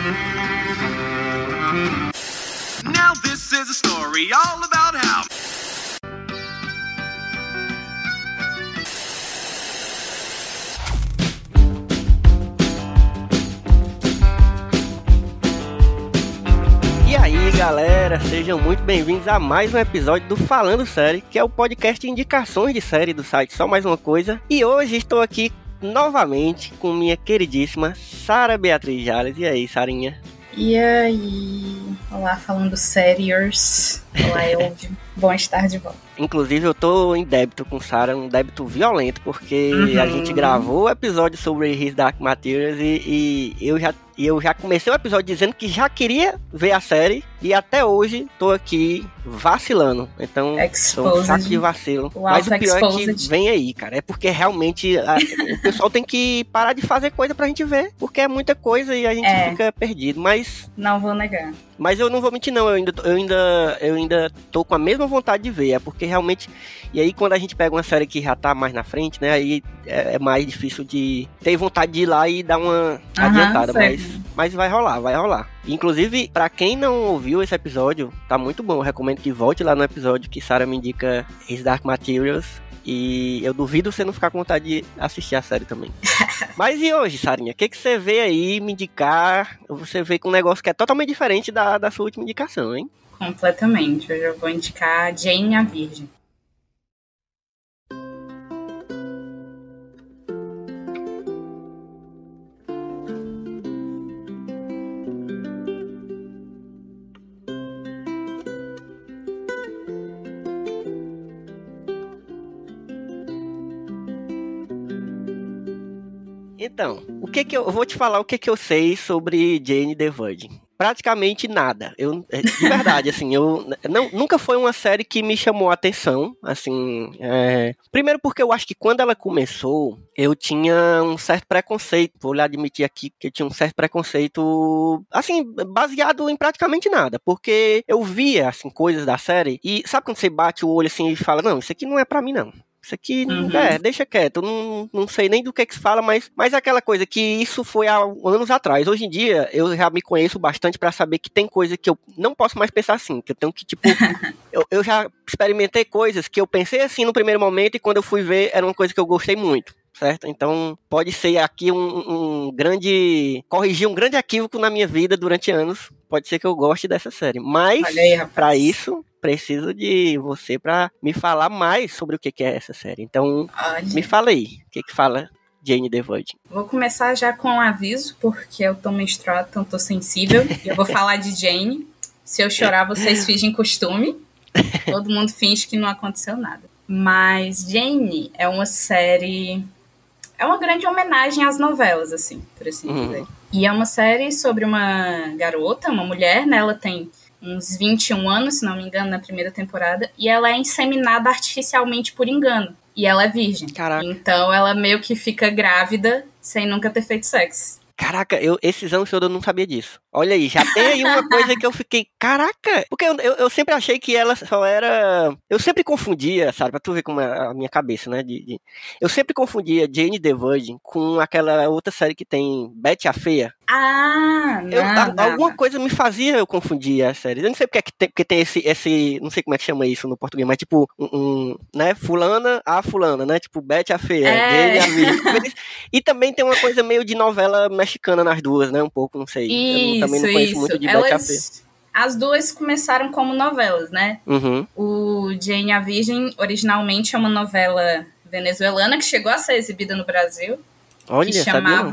Now this is a story all about how. E aí, galera, sejam muito bem-vindos a mais um episódio do Falando Série, que é o podcast de indicações de série do site Só Mais Uma Coisa. E hoje estou aqui novamente com minha queridíssima Sara Beatriz Jales. E aí, Sarinha? E aí? Olá, falando sérios. Olá, Elvio. Bom estar de volta. Inclusive, eu tô em débito com Sara, um débito violento, porque Uhum. a gente gravou o episódio sobre His Dark Materials e, e eu, já, e eu já comecei o episódio dizendo que já queria ver a série e até hoje tô aqui vacilando. Então, sou um Exposed. saco de vacilo. Mas o pior é que vem aí, cara. É porque realmente a- o pessoal tem que parar de fazer coisa pra gente ver, porque é muita coisa e a gente É. fica perdido. Mas Não vou negar. mas eu não vou mentir, não. Eu ainda, eu ainda, eu ainda tô com a mesma vontade de ver. É porque realmente. E aí, quando a gente pega uma série que já tá mais na frente, né? Aí é, é mais difícil de ter vontade de ir lá e dar uma Aham, adiantada. sei. Mas, mas vai rolar, vai rolar. Inclusive, pra quem não ouviu esse episódio, tá muito bom. Eu recomendo que volte lá no episódio que Sarah me indica His Dark Materials. E eu duvido você não ficar com vontade de assistir a série também. Mas e hoje, Sarinha? O que, que você vê aí me indicar? Você vê com um negócio que é totalmente diferente da, da sua última indicação, hein? Completamente. Hoje eu vou indicar Jane a Virgem. Então, o que que eu, eu vou te falar o que que eu sei sobre Jane the Virgin. Praticamente nada. Eu, é, de verdade, assim, eu não, nunca foi uma série que me chamou a atenção, assim, é, primeiro porque eu acho que quando ela começou, eu tinha um certo preconceito, vou lhe admitir aqui que eu tinha um certo preconceito, assim, baseado em praticamente nada, porque eu via, assim, coisas da série e sabe quando você bate o olho assim e fala, não, isso aqui não é pra mim não. Isso aqui, Uhum. é, deixa quieto, não, não sei nem do que que se fala, mas, mas é aquela coisa que isso foi há anos atrás. Hoje em dia, eu já me conheço bastante pra saber que tem coisa que eu não posso mais pensar assim, que eu tenho que, tipo, eu, eu já experimentei coisas que eu pensei assim no primeiro momento e quando eu fui ver, era uma coisa que eu gostei muito. Certo? Então, pode ser aqui um, um grande. corrigir um grande equívoco na minha vida durante anos. Pode ser que eu goste dessa série. Mas. Pra isso, preciso de você pra me falar mais sobre o que que é essa série. Então, Olha, me fala aí, o que que fala Jane the Virgin? vou começar já com um aviso, porque eu tô menstruada, então tô sensível. Eu vou falar de Jane. Se eu chorar, vocês fingem costume. Todo mundo finge que não aconteceu nada. Mas Jane é uma série. É uma grande homenagem às novelas, assim, por assim Uhum. dizer. E é uma série sobre uma garota, uma mulher, né? Ela tem uns 21 anos, se não me engano, na primeira temporada. E ela é inseminada artificialmente por engano. E ela é virgem. Caraca. Então ela meio que fica grávida sem nunca ter feito sexo. Caraca, eu, esses anos todos eu não sabia disso. Olha aí, já tem aí uma coisa que eu fiquei, caraca! Porque eu, eu, eu sempre achei que ela só era. Eu sempre confundia, sabe? Pra tu ver como é a minha cabeça, né? De, de- Eu sempre confundia Jane the Virgin com aquela outra série que tem Betty a Feia. Ah, não, Eu- não, alguma não. coisa me fazia eu confundir as séries. Eu não sei porque, é que tem, porque tem esse, esse. Não sei como é que chama isso no português, mas tipo, um, um, né? Fulana a fulana, né? Tipo, Betty a feia, É. Jane a virgem. E também tem uma coisa meio de novela mexicana nas duas, né? Um pouco, não sei. eu Isso, também não conheço isso. muito de Betty a feia. Elas, as duas começaram como novelas, né? Uhum. O Jane a Virgem originalmente é uma novela venezuelana que chegou a ser exibida no Brasil, Olha, que sabia não.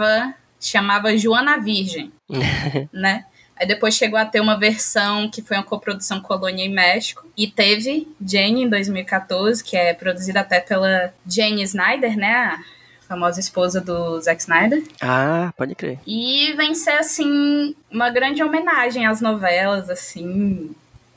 Chamava Joana Virgem, né? Aí depois chegou a ter uma versão que foi uma coprodução Colônia e México. E teve Jane em 2014, que é produzida até pela Jane Snyder, né? A famosa esposa do Zack Snyder. Ah, pode crer. E vem ser, assim, uma grande homenagem às novelas, assim.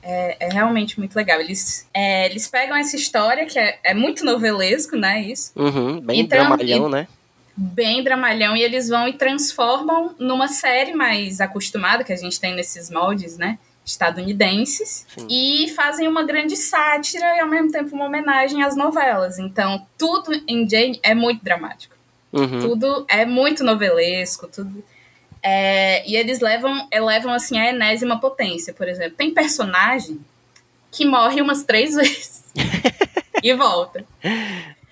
É, é realmente muito legal. Eles, é, eles pegam essa história, que é, é muito novelesco, né? Isso. Uhum, bem dramalhão, e- né? Bem dramalhão. E eles vão e transformam numa série mais acostumada, que a gente tem nesses moldes, né? Estadunidenses. Sim. E fazem uma grande sátira e, ao mesmo tempo, uma homenagem às novelas. Então, tudo em Jane é muito dramático Uhum. tudo é muito novelesco, tudo. É, e eles levam, elevam assim a enésima potência, por exemplo. Tem personagem que morre umas três vezes e volta.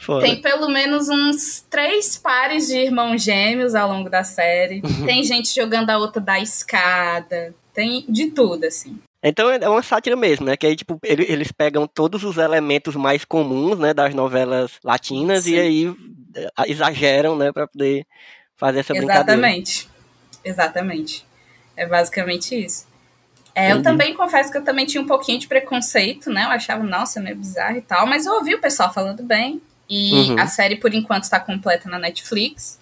Foda. Tem pelo menos uns três pares de irmãos gêmeos ao longo da série. Tem gente jogando a outra da escada. Tem de tudo, assim. Então é uma sátira mesmo, né? Que aí, tipo, ele- eles pegam todos os elementos mais comuns, né, das novelas latinas e Sim. aí eh, exageram, né, pra poder fazer essa brincadeira. Exatamente. Exatamente. É basicamente isso. É, eu Entendi. também confesso que eu também tinha um pouquinho de preconceito, né? Eu achava, nossa, meio bizarro e tal, mas eu ouvi o pessoal falando bem. E Uhum. a série, por enquanto, está completa na Netflix.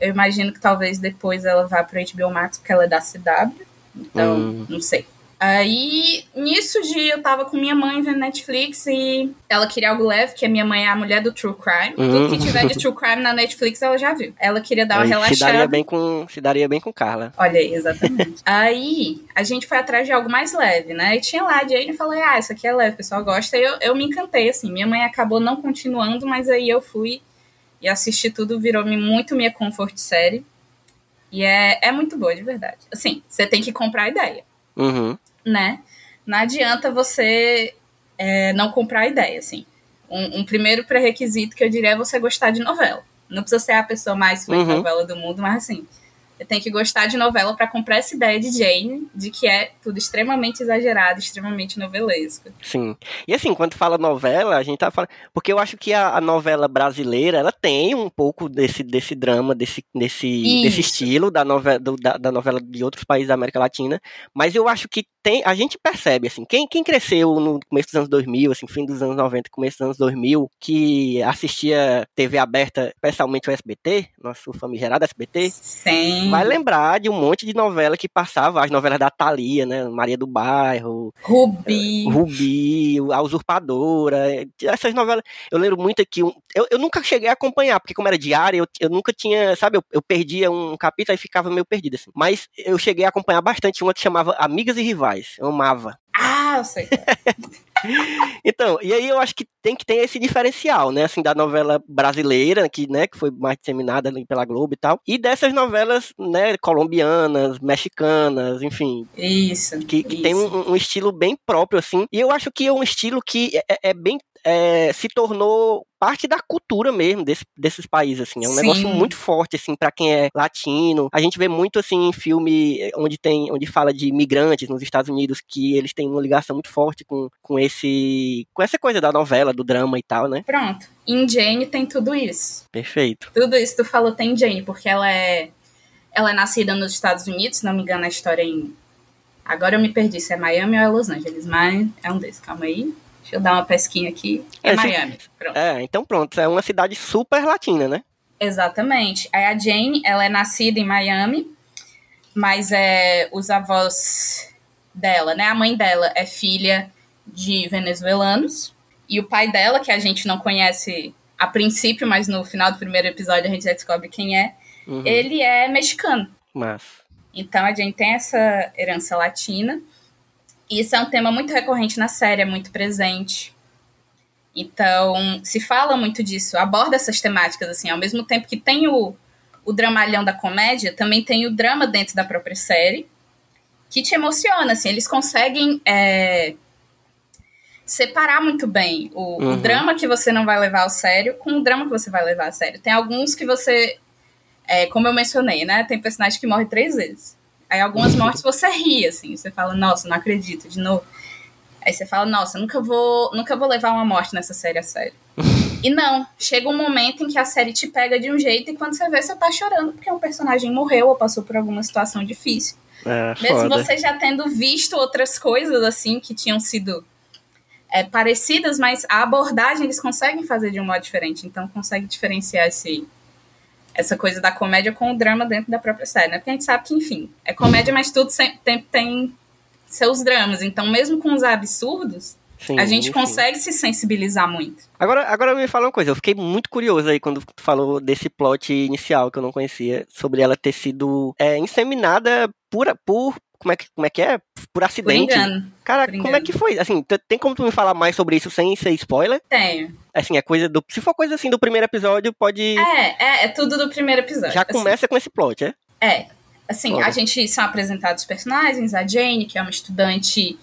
Eu imagino que talvez depois ela vá para HBO Max, porque ela é da CW. Então, Hum. não sei. Aí, nisso de eu tava com minha mãe vendo Netflix e ela queria algo leve, que a minha mãe é a mulher do True Crime. Tudo que Hum. tiver de True Crime na Netflix ela já viu. Ela queria dar uma se relaxada. daria bem com se daria bem com Carla. Olha aí, exatamente. aí, a gente foi atrás de algo mais leve, né? E tinha lá a Jane e falei, ah, isso aqui é leve, o pessoal gosta. E eu, eu me encantei, assim. Minha mãe acabou não continuando, mas aí eu fui e assisti tudo, virou muito minha comfort série. E é, é muito boa, de verdade. Assim, você tem que comprar a ideia, Uhum. Né? Não adianta você é, não comprar a ideia, assim. Um, um primeiro pré-requisito que eu diria é você gostar de novela. Não precisa ser a pessoa mais fã de Uhum. novela do mundo, mas assim, você tem que gostar de novela para comprar essa ideia de Jane, de que é tudo extremamente exagerado, extremamente novelesco. Sim. E assim, quando fala novela, a gente tá falando. Porque eu acho que a, a novela brasileira, ela tem um pouco desse, desse drama, desse, desse, desse estilo da novela, do- da, da novela de outros países da América Latina. Mas eu acho que tem. A gente percebe, assim, quem, quem cresceu no começo dos anos 2000, assim, fim dos anos 90, começo dos anos 2000, que assistia TV aberta, especialmente o SBT, nosso famigerado SBT, Vai lembrar de um monte de novela que passava, as novelas da Thalia, né? Maria do Bairro, Rubi. Rubi, A Usurpadora, eh, essas novelas. Eu lembro muito aqui. Eu, eu nunca cheguei a acompanhar, porque como era diária, eu, eu nunca tinha. Sabe, eu, eu perdia um capítulo e ficava meio perdido, assim. Mas eu cheguei a acompanhar bastante uma que chamava Amigas e Rivais. Eu amava. Ah, eu sei. Então, e aí eu acho que tem que ter esse diferencial, né? Assim, da novela brasileira, que, né, que foi mais disseminada ali pela Globo e tal. E dessas novelas, né, colombianas, mexicanas, enfim, Isso. que, que isso. tem um, um estilo bem próprio, assim. E eu acho que é um estilo que é, é bem. É, se tornou parte da cultura mesmo desse- desses países, assim. É um Sim. negócio muito forte, assim, para quem é latino. A gente vê muito, assim, em filme eh, onde tem, onde fala de imigrantes nos Estados Unidos, que eles têm uma ligação muito forte com, com esse, com essa coisa da novela, do drama e tal, né? Pronto. Em Jane tem tudo isso. Perfeito. Tudo isso tu falou tem Jane, porque ela é ela é nascida nos Estados Unidos, se não me engano a história é em agora eu me perdi se é Miami ou é Los Angeles, mas é um desses, calma aí. Deixa eu dar uma pesquinha aqui. É, É. Miami. Pronto. É, então pronto, é uma cidade super latina, né? Exatamente. Aí a Jane, ela é nascida em Miami, mas é os avós dela, né? A mãe dela é filha de venezuelanos e o pai dela, que a gente não conhece a princípio, mas no final do primeiro episódio a gente já descobre quem é, Uhum. ele é mexicano. Mas. Então a gente tem essa herança latina. E isso é um tema muito recorrente na série, é muito presente. Então, se fala muito disso, aborda essas temáticas, assim, ao mesmo tempo que tem o, o dramalhão da comédia, também tem o drama dentro da própria série, que te emociona, assim, eles conseguem é, separar muito bem o, o Uhum. drama que você não vai levar ao sério com o drama que você vai levar a sério. Tem alguns que você, é, como eu mencionei, né, tem personagem que morre três vezes. Aí algumas mortes você ri, assim, você fala, nossa, não acredito, de novo. Aí você fala, nossa, nunca vou, nunca vou levar uma morte nessa série a sério. e não, chega um momento em que a série te pega de um jeito e quando você vê, você tá chorando porque um personagem morreu ou passou por alguma situação difícil. É, Mesmo foda. você já tendo visto outras coisas assim que tinham sido é, parecidas, mas a abordagem eles conseguem fazer de um modo diferente. Então consegue diferenciar esse, essa coisa da comédia com o drama dentro da própria série, né? Porque a gente sabe que, enfim, é comédia, mas tudo sempre tem, tem seus dramas. Então, mesmo com os absurdos, Sim, a gente consegue se sensibilizar muito. Agora, agora me fala uma coisa, eu fiquei muito curioso aí quando tu falou desse plot inicial que eu não conhecia, sobre ela ter sido é, inseminada por, por como é que, como é que é? Por Por acidente. engano, Cara, por como é que foi? Assim, tem como tu me falar mais sobre isso sem ser spoiler? tenho. Assim, é coisa do. Se for coisa assim do primeiro episódio, pode. É, é, é tudo do primeiro episódio. já assim. começa com esse plot, é? É. Assim, a gente são apresentados os personagens, a Jane, que é uma estudante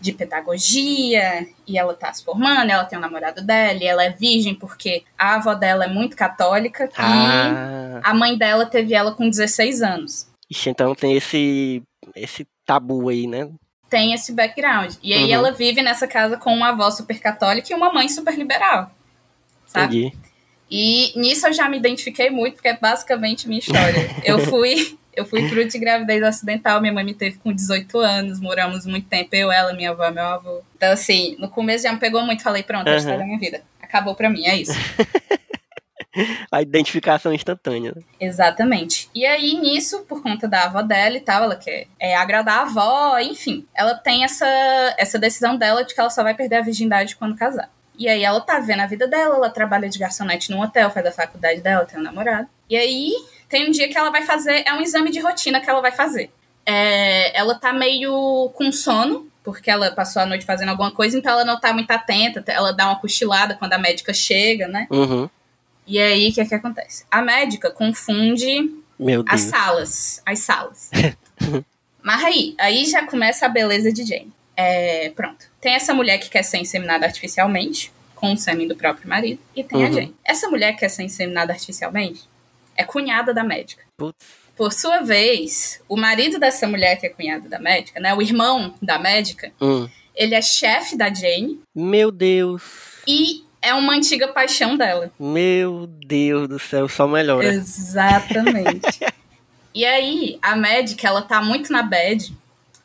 de pedagogia, e ela tá se formando, ela tem um namorado dela, e ela é virgem porque a avó dela é muito católica, e Ah, a mãe dela teve ela com 16 anos. ixi, então tem esse, esse tabu aí, né? Tem esse background. E aí Uhum. ela vive nessa casa com uma avó super católica e uma mãe super liberal. Sabe? Entendi. E nisso eu já me identifiquei muito, porque é basicamente minha história. Eu fui, eu fui fruto de gravidez acidental, minha mãe me teve com 18 anos, moramos muito tempo, eu, ela, minha avó, meu avô. Então, assim, no começo já me pegou muito, falei, pronto, é a história da minha vida. Acabou pra mim, é isso. A identificação instantânea. né? Exatamente. E aí, nisso, por conta da avó dela e tal, ela quer é, agradar a avó, enfim. Ela tem essa, essa decisão dela de que ela só vai perder a virgindade quando casar. E aí ela tá vendo a vida dela, ela trabalha de garçonete num hotel, faz a faculdade dela, tem um namorado. E aí tem um dia que ela vai fazer, é um exame de rotina que ela vai fazer. É, ela tá meio com sono, porque ela passou a noite fazendo alguma coisa, então ela não tá muito atenta, ela dá uma cochilada quando a médica chega, né? Uhum. E aí, o que é que acontece? A médica confunde as salas. As salas. Mas aí, aí já começa a beleza de Jane. É, pronto. Tem essa mulher que quer ser inseminada artificialmente, com o sêmen do próprio marido, e tem a Uhum. Jane. Essa mulher que quer ser inseminada artificialmente é cunhada da médica. Putz. Por sua vez, o marido dessa mulher que é cunhado da médica, né, o irmão da médica, Hum. ele é chefe da Jane Meu Deus. e é uma antiga paixão dela. Meu Deus do céu, só melhora. Exatamente. e aí, a médica, ela tá muito na bad,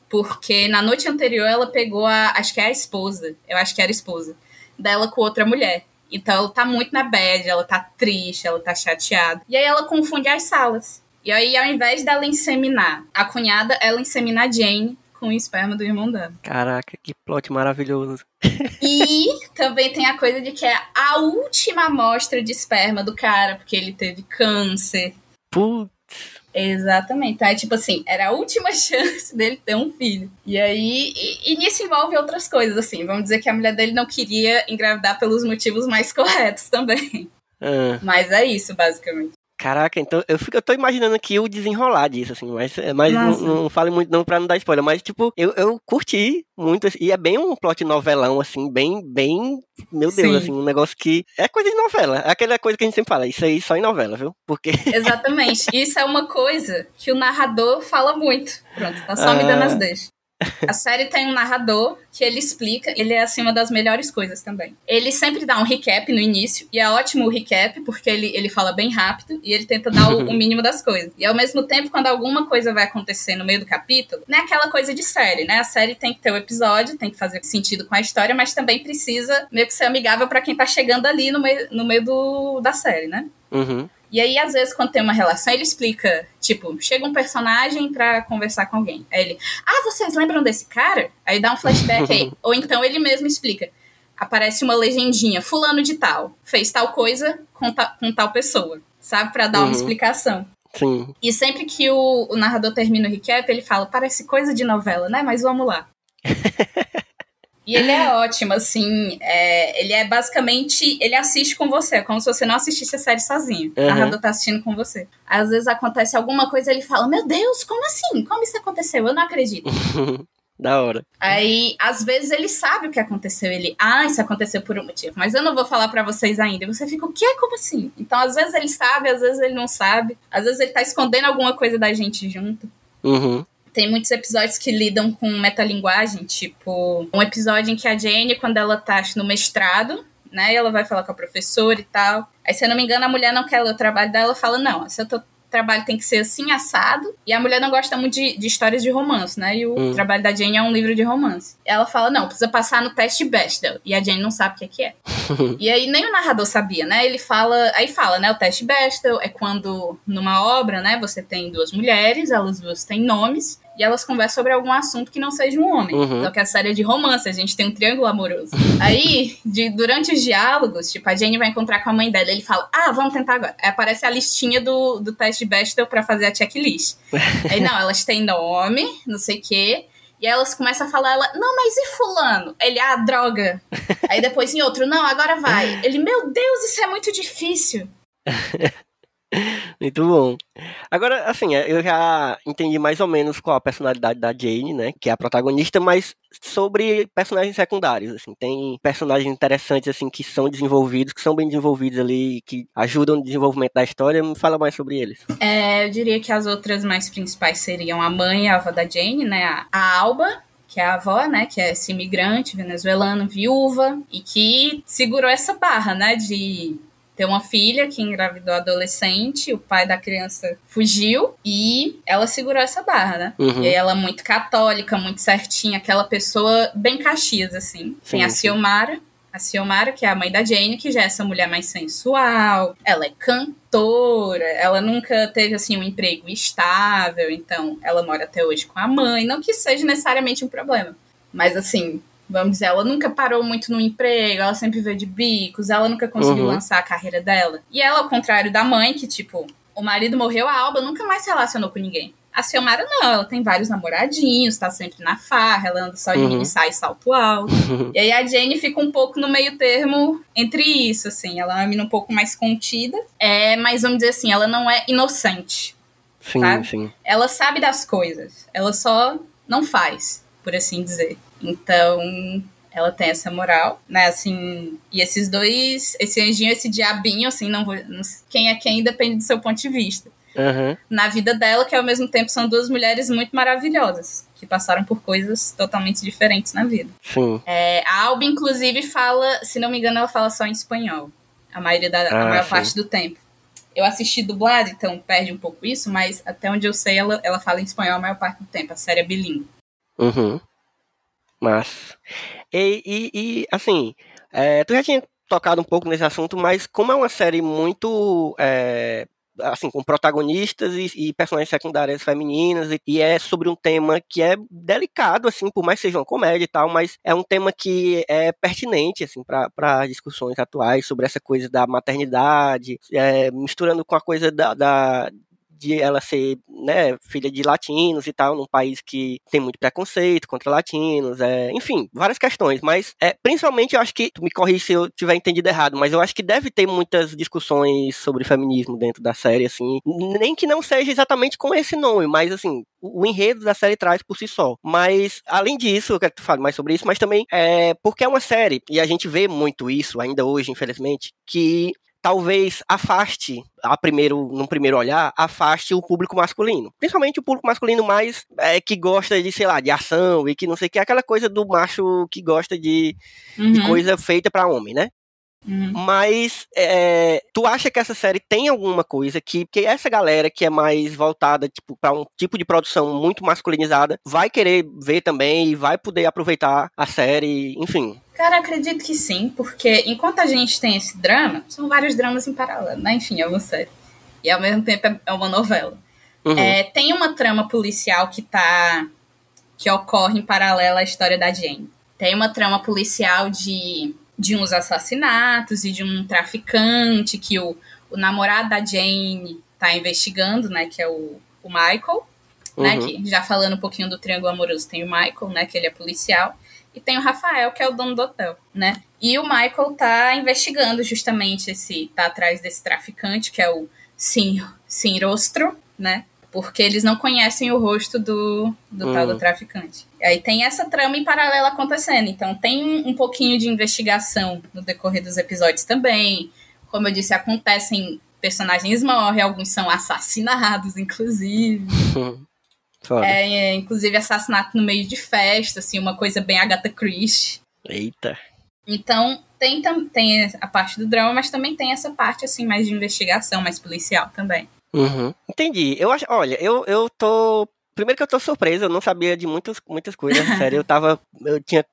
porque na noite anterior ela pegou a. Acho que é a esposa. Eu acho que era a esposa. Dela com outra mulher. Então ela tá muito na bad, ela tá triste, ela tá chateada. E aí ela confunde as salas. E aí, ao invés dela inseminar a cunhada, ela insemina a Jane com o esperma do irmão dela. Caraca, que plot maravilhoso. E também tem a coisa de que é a última amostra de esperma do cara, porque ele teve câncer. Putz. Exatamente. É tipo assim, era a última chance dele ter um filho. E aí, e, e nisso envolve outras coisas, assim. Vamos dizer que a mulher dele não queria engravidar pelos motivos mais corretos também. Ah, Mas é isso, basicamente. Caraca, então eu, fico, eu tô imaginando aqui o desenrolar disso, assim, mas, mas não, Nossa. não fale muito não pra não dar spoiler, mas tipo, eu, eu curti muito, assim, e é bem um plot novelão, assim, bem, bem, meu Deus, Sim. assim, um negócio que é coisa de novela, é aquela coisa que a gente sempre fala, isso aí só em novela, viu? Porque, Exatamente. Isso é uma coisa que o narrador fala muito. Pronto, tá só me Ah. dando as deixas. A série tem um narrador que ele explica, ele é assim uma das melhores coisas também. Ele sempre dá um recap no início, e é ótimo o recap, porque ele, ele fala bem rápido e ele tenta dar o, o mínimo das coisas. E ao mesmo tempo, quando alguma coisa vai acontecer no meio do capítulo, não é aquela coisa de série, né? A série tem que ter o episódio, tem que fazer sentido com a história, mas também precisa meio que ser amigável pra quem tá chegando ali no meio, no meio do, da série, né? uhum, E aí, às vezes, quando tem uma relação, ele explica, tipo, chega um personagem pra conversar com alguém. Aí ele, ah, vocês lembram desse cara? Aí dá um flashback aí. Ou então ele mesmo explica. Aparece uma legendinha, fulano de tal, fez tal coisa com, ta- com tal pessoa, sabe? Pra dar uma Uhum. explicação. sim, E sempre que o, o narrador termina o recap, ele fala, parece coisa de novela, né? Mas vamos lá. E ele é ótimo, assim. é, ele é basicamente. Ele assiste com você, é como se você não assistisse a série sozinho. O Uhum. narrador tá assistindo com você. Às vezes acontece alguma coisa ele fala: Meu Deus, como assim? Como isso aconteceu? Eu não acredito. da hora. Aí, às vezes, ele sabe o que aconteceu. Ele, ah, isso aconteceu por um motivo, mas eu não vou falar pra vocês ainda. E você fica, o quê? Como assim? Então, às vezes ele sabe, às vezes ele não sabe. Às vezes ele tá escondendo alguma coisa da gente junto. Uhum, Tem muitos episódios que lidam com metalinguagem, tipo, um episódio em que a Jane, quando ela tá no mestrado, né, ela vai falar com a professora e tal. Aí, se eu não me engano, a mulher não quer ler o trabalho dela, ela fala, não, seu teu trabalho tem que ser assim, assado. E a mulher não gosta muito de, de histórias de romance, né, e o Hum. trabalho da Jane é um livro de romance. Ela fala, não, precisa passar no teste Bechdel. E a Jane não sabe o que é que é. E aí nem o narrador sabia, né? Ele fala, aí fala, né? O teste Bechdel é quando numa obra, né? Você tem duas mulheres, elas duas têm nomes e elas conversam sobre algum assunto que não seja um homem. Uhum. Só que a série é de romance, a gente tem um triângulo amoroso. aí, de- durante os diálogos, tipo, a Jane vai encontrar com a mãe dela, ele fala, ah, vamos tentar agora. Aí aparece a listinha do, do teste Bechdel pra fazer a checklist. aí não, elas têm nome, não sei o quê. E elas começam a falar, ela, não, mas e fulano? Ele, ah, droga. Aí depois em outro, não, agora vai. Ele, meu Deus, isso é muito difícil. Muito bom. Agora, assim, eu já entendi mais ou menos qual a personalidade da Jane, né? Que é a protagonista, mas sobre personagens secundários, assim, tem personagens interessantes, assim, que são desenvolvidos, que são bem desenvolvidos ali, que ajudam no desenvolvimento da história. Me fala mais sobre eles. É, eu diria que as outras mais principais seriam a mãe e a avó da Jane, né? A Alba, que é a avó, né, que é esse imigrante venezuelano, viúva, e que segurou essa barra, né, de ter uma filha que engravidou adolescente, o pai da criança fugiu e ela segurou essa barra, né? Uhum. E ela é muito católica, muito certinha, aquela pessoa bem caxias, assim. Sim, Tem a sim. Ciomara, a Ciomara, que é a mãe da Jane, que já é essa mulher mais sensual, ela é cantora, ela nunca teve, assim, um emprego estável, então ela mora até hoje com a mãe, não que seja necessariamente um problema, mas assim, vamos dizer, ela nunca parou muito no emprego, ela sempre veio de bicos, ela nunca conseguiu Uhum. lançar a carreira dela. E ela, ao contrário da mãe, que, tipo, o marido morreu, a Alba nunca mais se relacionou com ninguém. A Ciomara não, ela tem vários namoradinhos, tá sempre na farra, ela anda só de Uhum. mini saia e salto alto. E aí a Jane fica um pouco no meio termo entre isso, assim. Ela é uma menina um pouco mais contida, é, mas vamos dizer assim, ela não é inocente. Sim, Sabe? sim. Ela sabe das coisas, ela só não faz, por assim dizer. Então, ela tem essa moral, né? Assim, e esses dois, esse anjinho, esse diabinho, assim, não vou. não- quem é quem depende do seu ponto de vista. Aham. Na vida dela, que ao mesmo tempo são duas mulheres muito maravilhosas, que passaram por coisas totalmente diferentes na vida. Sim. É, a Alba, inclusive, fala, se não me engano, ela fala só em espanhol. A maioria da a Ah, maior sim. parte do tempo. Eu assisti dublado, então perde um pouco isso, mas até onde eu sei, ela, ela fala em espanhol a maior parte do tempo. A série é bilíngue. Uhum. Mas. E, e, e, assim, é, tu já tinha tocado um pouco nesse assunto, mas como é uma série muito. é, assim, com protagonistas e, e personagens secundárias femininas, e, e é sobre um tema que é delicado, assim, por mais que seja uma comédia e tal, mas é um tema que é pertinente, assim, para discussões atuais sobre essa coisa da maternidade, é, misturando com a coisa da, da de ela ser né, filha de latinos e tal, num país que tem muito preconceito contra latinos, é, enfim, várias questões, mas é, principalmente eu acho que, tu me corrige se eu tiver entendido errado, mas eu acho que deve ter muitas discussões sobre feminismo dentro da série, assim, nem que não seja exatamente com esse nome, mas assim, o, o enredo da série traz por si só. Mas, além disso, eu quero que tu fale mais sobre isso, mas também é porque é uma série, e a gente vê muito isso ainda hoje, infelizmente, que talvez afaste, a primeiro, num primeiro olhar, afaste o público masculino. Principalmente o público masculino mais é, que gosta de, sei lá, de ação e que não sei o que, aquela coisa do macho que gosta de, de Uhum, coisa feita pra homem, né? uhum. Mas é, tu acha que essa série tem alguma coisa que, que essa galera que é mais voltada tipo, para um tipo de produção muito masculinizada vai querer ver também e vai poder aproveitar a série, enfim. Cara, acredito que sim, porque enquanto a gente tem esse drama, são vários dramas em paralelo, né? Enfim, é uma série. E ao mesmo tempo é- é uma novela. Uhum. É, tem uma trama policial que tá. que ocorre em paralelo à história da Jane. Tem uma trama policial de, de uns assassinatos e de um traficante que o, o namorado da Jane tá investigando, né? Que é o, o Michael. Né, Uhum. que, já falando um pouquinho do triângulo amoroso, tem o Michael, né? Que ele é policial. E tem o Rafael, que é o dono do hotel, né? E o Michael tá investigando justamente esse. tá atrás desse traficante, que é o Sim, Sinrostro, né? Porque eles não conhecem o rosto do, do tal Hum. do traficante. E aí tem essa trama em paralelo acontecendo. Então tem um pouquinho de investigação no decorrer dos episódios também. Como eu disse, acontecem. Personagens morrem, alguns são assassinados, inclusive. É, inclusive assassinato no meio de festa, assim, uma coisa bem Agatha Christie. Eita. Então, tem, tem a parte do drama, mas também tem essa parte, assim, mais de investigação, mais policial também. Uhum. Entendi. Eu acho, olha, eu, eu tô. Primeiro que eu tô surpreso, eu não sabia de muitas, muitas coisas, sério. Eu tava. Eu tinha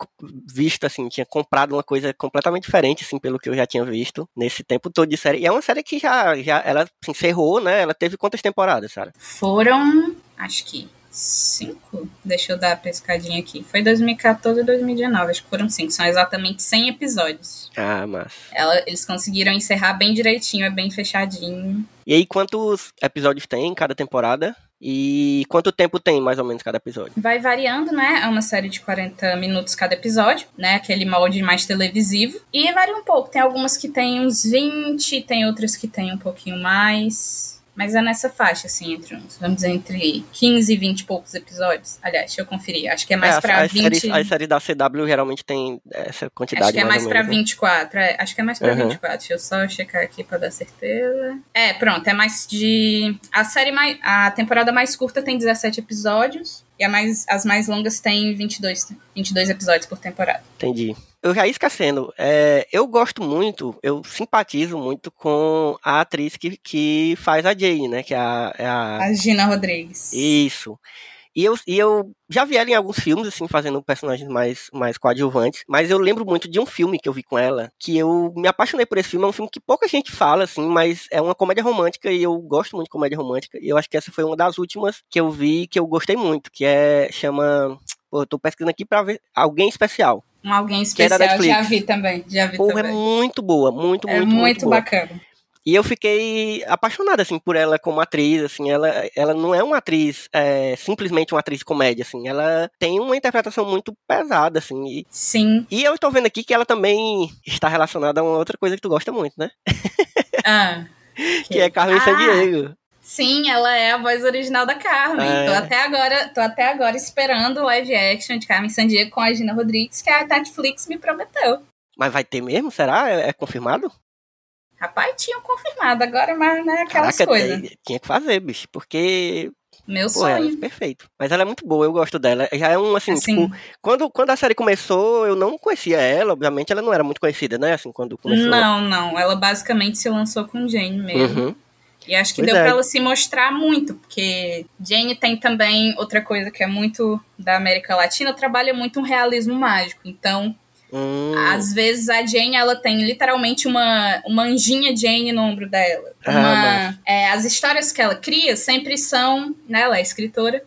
visto, assim, tinha comprado uma coisa completamente diferente, assim, pelo que eu já tinha visto nesse tempo todo de série. E é uma série que já, já ela se encerrou, né? Ela teve quantas temporadas, Sara? Foram, acho que cinco? Deixa eu dar a pescadinha aqui. Foi 2014 e 2019, acho que foram cinco. São exatamente 100 episódios. Ah, mas. Ela- eles conseguiram encerrar bem direitinho, é bem fechadinho. E aí, quantos episódios tem em cada temporada? E quanto tempo tem, mais ou menos, cada episódio? Vai variando, né? É uma série de 40 minutos cada episódio, né? Aquele molde mais televisivo. E varia um pouco. Tem algumas que tem uns 20, tem outras que tem um pouquinho mais. Mas é nessa faixa, assim, entre uns, vamos dizer, entre 15 e 20 e poucos episódios. Aliás, deixa eu conferir. Acho que é mais É, pra as, 20. séries, as séries da CW geralmente tem essa quantidade. Acho que é mais ou pra menos, né? 24. É, acho que é mais pra Uhum. 24. Deixa eu só checar aqui pra dar certeza. É, pronto. É mais de. A série mais. A temporada mais curta tem 17 episódios. E a mais, as mais longas tem 22, 22 episódios por temporada. Entendi. Eu já esquecendo. É, eu gosto muito, eu simpatizo muito com a atriz que, que faz a Jane, né? Que é a. é a- A Gina Rodrigues. Isso. E eu, e eu já vi ela em alguns filmes, assim, fazendo personagens mais, mais coadjuvantes. Mas eu lembro muito de um filme que eu vi com ela, que eu me apaixonei por esse filme. É um filme que pouca gente fala, assim, mas é uma comédia romântica e eu gosto muito de comédia romântica. E eu acho que essa foi uma das últimas que eu vi que eu gostei muito, que é. chama. Pô, eu tô pesquisando aqui pra ver. Alguém especial. Um alguém é especial. Já vi também. Já vi Porra, é também. muito boa, muito, É muito, muito, muito, boa. E eu fiquei apaixonado, assim, por ela como atriz, assim, ela, ela não é uma atriz, é, simplesmente uma atriz de comédia, assim, ela tem uma interpretação muito pesada, assim, e, Sim. e eu estou vendo aqui que ela também está relacionada a uma outra coisa que tu gosta muito, né? Ah, Que é Carmen Ah, Sandiego. Sim, ela é a voz original da Carmen. É. Tô, até agora, tô até agora esperando o live action de Carmen Sandiego com a Gina Rodrigues, que a Netflix me prometeu. Mas vai ter mesmo, será? É, é confirmado? Rapaz, tinham confirmado, agora mas né, aquelas coisas. é, tinha que fazer, bicho, porque, Meu pô, é sonho. perfeito. Mas ela é muito boa, eu gosto dela. Já é um, assim, Assim, tipo, quando, quando a série começou, eu não conhecia ela, obviamente ela não era muito conhecida, né, assim, quando começou. não, não. Ela basicamente se lançou com Jane mesmo. Uhum. E acho que Pois deu é. pra ela se mostrar muito, porque Jane tem também outra coisa que é muito da América Latina, trabalha muito um realismo mágico. Então, Hum, Às vezes a Jane, ela tem literalmente uma, uma anjinha Jane no ombro dela. Ah, Uma- é, as histórias que ela cria sempre são, né, ela é escritora,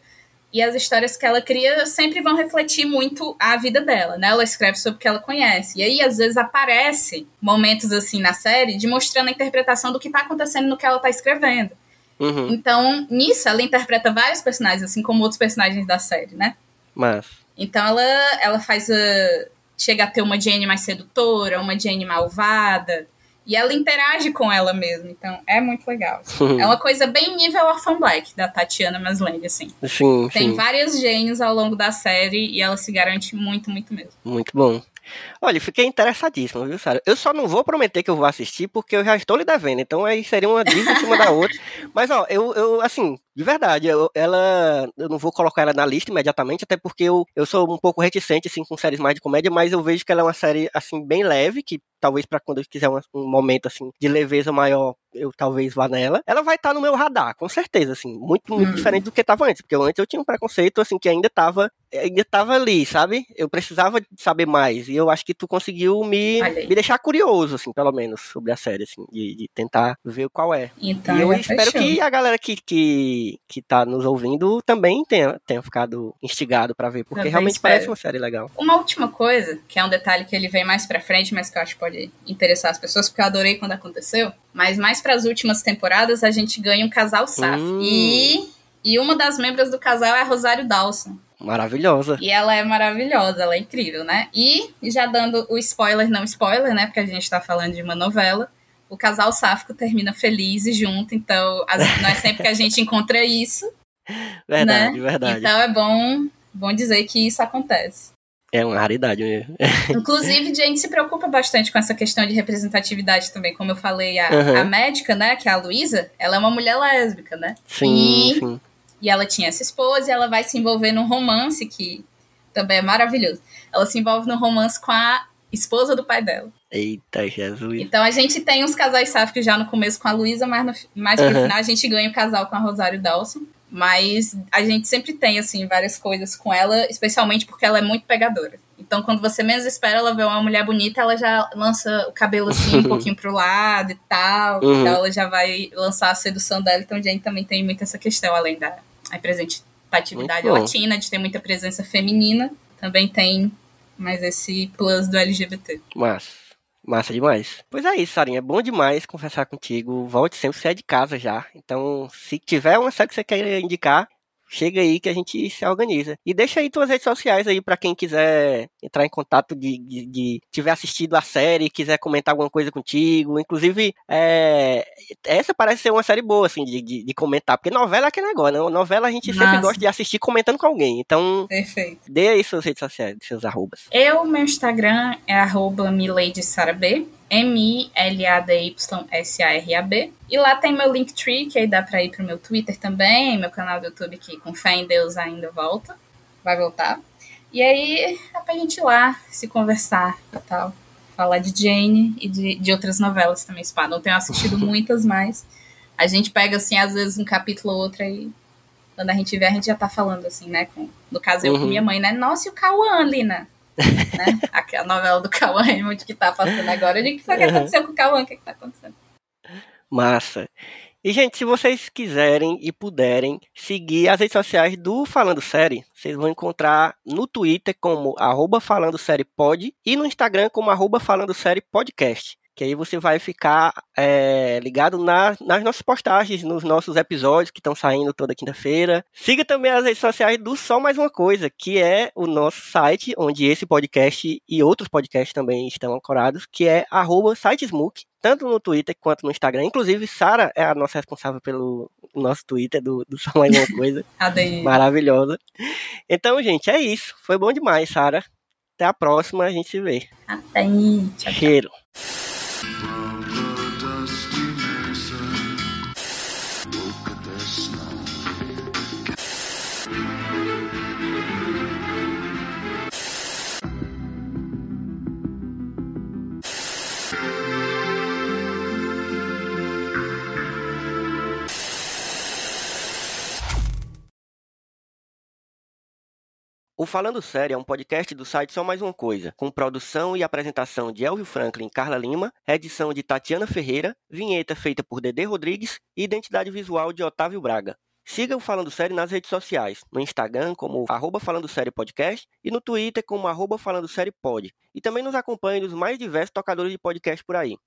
e as histórias que ela cria sempre vão refletir muito a vida dela, né? Ela escreve sobre o que ela conhece. E aí, às vezes, aparece momentos assim na série de mostrando a interpretação do que tá acontecendo no que ela tá escrevendo. uhum, Então, nisso, ela interpreta vários personagens, assim como outros personagens da série, né? mas... Então ela, ela faz a. Chega a ter uma Jane mais sedutora, uma Jane malvada. E ela interage com ela mesmo. Então é muito legal. assim. É uma coisa bem nível Orphan Black, da Tatiana Maslany, assim. Sim, Tem sim, várias Janes ao longo da série e ela se garante muito, muito mesmo. muito bom. Olha, fiquei interessadíssimo, viu, Sara? Eu só não vou prometer que eu vou assistir, porque eu já estou lhe devendo, então aí seria uma dívida em cima da outra. Mas, ó, eu, eu assim, de verdade, eu, ela, eu não vou colocar ela na lista imediatamente, até porque eu, eu sou um pouco reticente, assim, com séries mais de comédia, mas eu vejo que ela é uma série, assim, bem leve, que talvez para quando eu quiser um, um momento, assim, de leveza maior, eu talvez vá nela. Ela vai estar no meu radar, com certeza, assim, muito, muito Hum. diferente do que estava antes, porque antes eu tinha um preconceito, assim, que ainda estava ainda tava ali, sabe? Eu precisava saber mais, e eu acho que tu conseguiu me, me deixar curioso, assim, pelo menos, sobre a série, assim, de, de tentar ver qual é. Então e eu espero que a galera que, que, que tá nos ouvindo também tenha, tenha ficado instigado pra ver, porque Também realmente espero. parece uma série legal. Uma última coisa, que é um detalhe que ele vem mais pra frente, mas que eu acho que pode interessar as pessoas, porque eu adorei quando aconteceu. Mas mais pras últimas temporadas, a gente ganha um casal safo. Hum. E, e uma das membros do casal é a Rosário Dawson. Maravilhosa. E ela é maravilhosa, ela é incrível, né? E já dando o spoiler, não spoiler, né? Porque a gente tá falando de uma novela. O casal sáfico termina feliz e junto, então as- não é sempre que a gente encontra isso, Verdade, né? verdade. Então é bom, bom dizer que isso acontece. É uma raridade mesmo. Inclusive, Jane se preocupa bastante com essa questão de representatividade também. Como eu falei, a, Uhum. a médica, né, que é a Luísa, ela é uma mulher lésbica, né? Sim, E- sim. E ela tinha essa esposa e ela vai se envolver num romance que também é maravilhoso. Ela se envolve num romance com a esposa do pai dela. Eita, Jesus. Então a gente tem uns casais sáficos já no começo com a Luísa, mas no, pro Uhum. final a gente ganha o casal com a Rosário Dawson. Mas a gente sempre tem, assim, várias coisas com ela, especialmente porque ela é muito pegadora. Então, quando você menos espera ela ver uma mulher bonita, ela já lança o cabelo assim, um pouquinho pro lado e tal. Uhum. Então, ela já vai lançar a sedução dela. Então, Jane também tem muito essa questão, além da representatividade latina, de ter muita presença feminina. Também tem mais esse plus do LGBT. Mas, Massa demais. Pois é isso, Sarinha. É bom demais conversar contigo. Volte sempre, você é de casa já. Então, se tiver uma série que você quer indicar, chega aí que a gente se organiza. E deixa aí tuas redes sociais aí para quem quiser entrar em contato de, de, de, tiver assistido a série, quiser comentar alguma coisa contigo. Inclusive, é, essa parece ser uma série boa, assim, de, de, de comentar, porque novela é aquele negócio, né? Novela a gente sempre gosta de assistir comentando com alguém. Então, Perfeito. dê aí suas redes sociais, seus arrobas. Eu, meu Instagram é arroba miladysarab. M-I-L-A-D-Y-S-A-R-A-B. E lá tem meu Linktree, que aí dá pra ir pro meu Twitter também, meu canal do YouTube, que com fé em Deus ainda volta. Vai voltar. E aí é pra gente ir lá se conversar e tal. Falar de Jane e de, de outras novelas também, Spa. Não tenho assistido muitas, mas a gente pega, assim, às vezes um capítulo ou outro e quando a gente vê, a gente já tá falando, assim, né? Com, no caso, eu uhum. com minha mãe, né? Nossa, e o Cauã, Lina? Né? A, novela do Cauã Raymond que tá passando agora. O que foi que aconteceu com o Cauã? O que, que tá acontecendo? Massa. E, gente, se vocês quiserem e puderem seguir as redes sociais do Falando Série, vocês vão encontrar no Twitter como arroba Falando Série Pod e no Instagram como arroba Falando Série Podcast que aí você vai ficar é, ligado na, nas nossas postagens, nos nossos episódios que estão saindo toda quinta-feira. Siga também as redes sociais do Só Mais Uma Coisa, que é o nosso site, onde esse podcast e outros podcasts também estão ancorados, que é arroba sitesmook, tanto no Twitter quanto no Instagram. Inclusive, Sara é a nossa responsável pelo nosso Twitter do, do Só Mais Uma Coisa. Maravilhosa. Então, gente, é isso. Foi bom demais, Sara. Até a próxima, a gente se vê. Até aí. Tchau, tchau. Cheiro. O Falando Sério é um podcast do site Só Mais Uma Coisa, com produção e apresentação de Elvio Franklin e Carla Lima, edição de Tatiana Ferreira, vinheta feita por Dedê Rodrigues e identidade visual de Otávio Braga. Siga o Falando Sério nas redes sociais, no Instagram como arroba Falando Sério Podcast e no Twitter como arroba Falando Sério Pod. E também nos acompanhe nos mais diversos tocadores de podcast por aí.